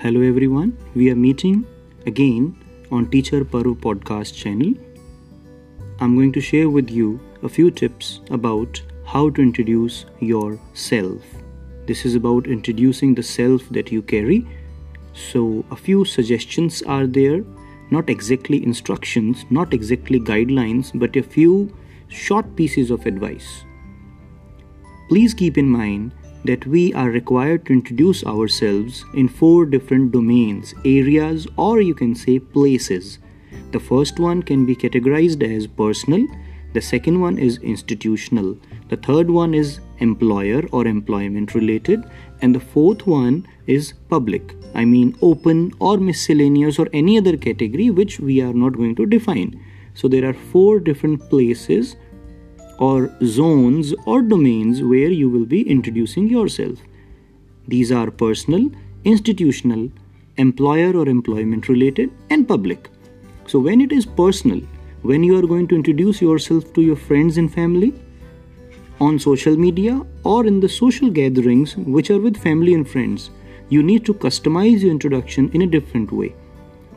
Hello everyone, we are meeting again on Teacher Paru podcast channel. I'm going to share with you a few tips about how to introduce yourself. This is about introducing the self that you carry. So, a few suggestions are there, not exactly instructions, not exactly guidelines, but a few short pieces of advice. Please keep in mind that we are required to introduce ourselves in four different domains, areas, or you can say places. The first one can be categorized as personal, the second one is institutional, the third one is employer or employment related, and the fourth one is public. I mean, open or miscellaneous or any other category which we are not going to define. So, there are four different places or zones or domains where you will be introducing yourself. These are personal, institutional, employer or employment related, and public. So, when it is personal, when you are going to introduce yourself to your friends and family, on social media, or in the social gatherings which are with family and friends, you need to customize your introduction in a different way.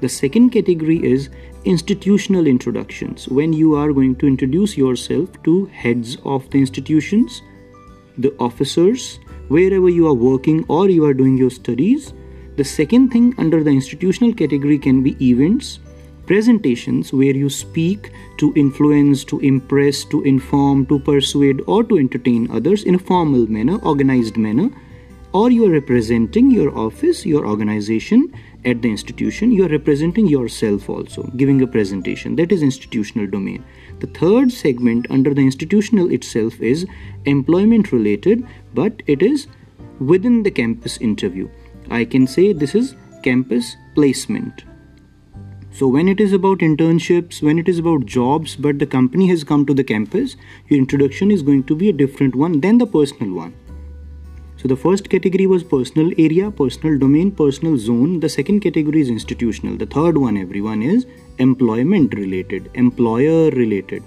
The second category is institutional introductions when you are going to introduce yourself to heads of the institutions, the officers, wherever you are working or you are doing your studies. The second thing under the institutional category can be events, presentations where you speak to influence, to impress, to inform, to persuade, or to entertain others in a formal manner, organized manner, or you are representing your office, your organization at the institution you are representing yourself also giving a presentation. That is institutional domain. The third segment under the institutional itself is employment related but it is within the campus interview. I can say this is campus placement. So when it is about internships when it is about jobs but the company has come to the campus your introduction is going to be a different one than the personal one so the first category was personal area, personal domain, personal zone. The second category is institutional. The third one, everyone, is employment related, employer related.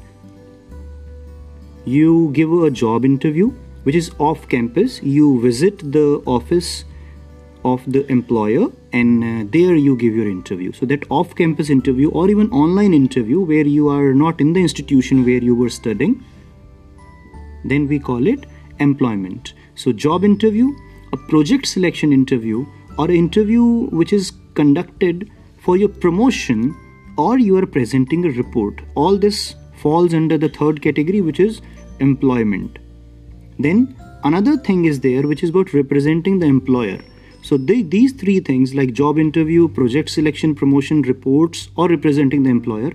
You give a job interview, which is off campus. You visit the office of the employer and uh, there you give your interview. So that off campus interview or even online interview where you are not in the institution where you were studying, then we call it employment so, job interview, a project selection interview, or an interview which is conducted for your promotion or you are presenting a report. All this falls under the third category, which is employment. Then, another thing is there which is about representing the employer. So, they, these three things like job interview, project selection, promotion reports, or representing the employer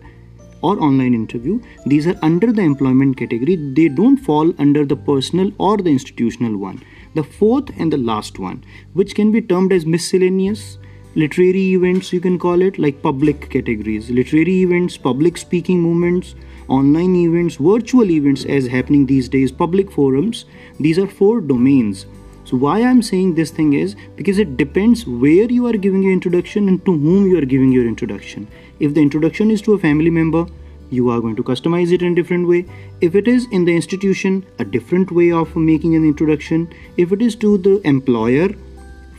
or online interview these are under the employment category. They don't fall under the personal or the institutional one. The fourth and the last one which can be termed as miscellaneous literary events you can call it like public categories literary events public speaking movements online events virtual events as happening these days public forums these are four domains so why i'm saying this thing is because it depends where you are giving your introduction and to whom you are giving your introduction if the introduction is to a family member, you are going to customize it in a different way. If it is in the institution, a different way of making an introduction. If it is to the employer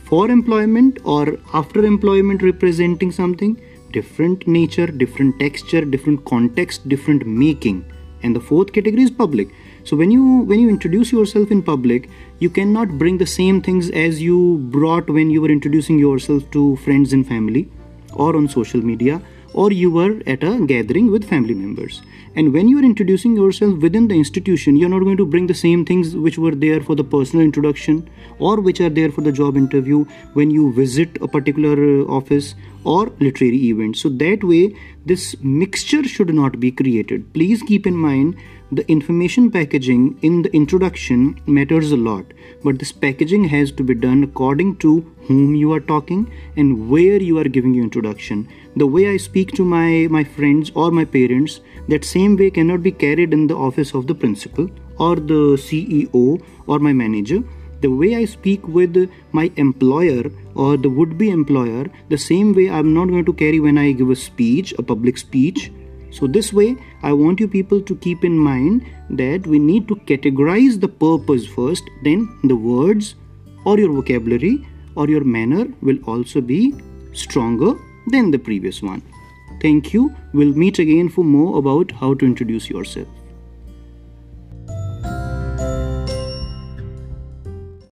for employment or after employment representing something, different nature, different texture, different context, different making. And the fourth category is public. So when you when you introduce yourself in public, you cannot bring the same things as you brought when you were introducing yourself to friends and family or on social media or you were at a gathering with family members. And when you are introducing yourself within the institution, you're not going to bring the same things which were there for the personal introduction or which are there for the job interview when you visit a particular uh, office or literary event. So that way, this mixture should not be created. Please keep in mind the information packaging in the introduction matters a lot, but this packaging has to be done according to whom you are talking and where you are giving your introduction. The way I speak to my, my friends or my parents, that same way cannot be carried in the office of the principal or the CEO or my manager. The way I speak with my employer or the would be employer, the same way I'm not going to carry when I give a speech, a public speech so, this way, I want you people to keep in mind that we need to categorize the purpose first, then the words or your vocabulary or your manner will also be stronger than the previous one. Thank you. We'll meet again for more about how to introduce yourself.